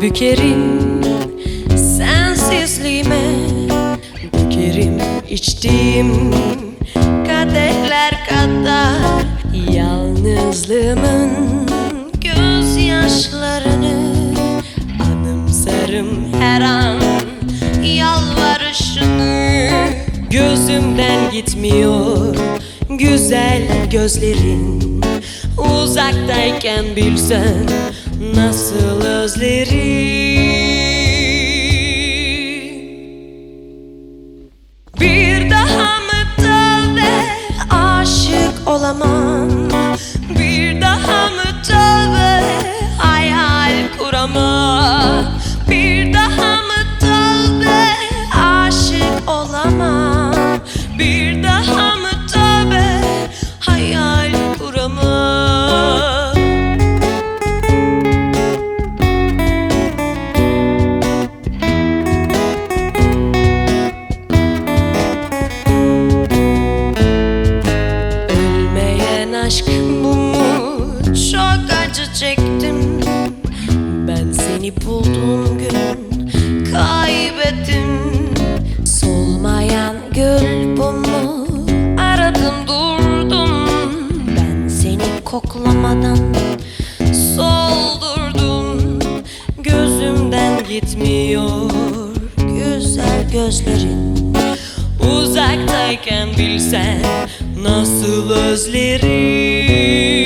Bükerim sensizliğime Bükerim içtiğim kadehler kadar Yalnızlığımın gözyaşlarını Anımsarım her an yalvarışını. Gözümden gitmiyor güzel gözlerin. Uzaktayken bilsen nasıl özlerim Bir daha mı tövbe aşık olamam? Bir daha mı tövbe hayal kuramam? Bir daha mı tövbe aşık olamam? Bir daha mı acı çektim. Ben seni bulduğum gün kaybettim. Solmayan gül bu mu? Aradım durdum. Ben seni koklamadan soldurdum. Gözümden gitmiyor güzel gözlerin. Uzaktayken bilsen nasıl özlerim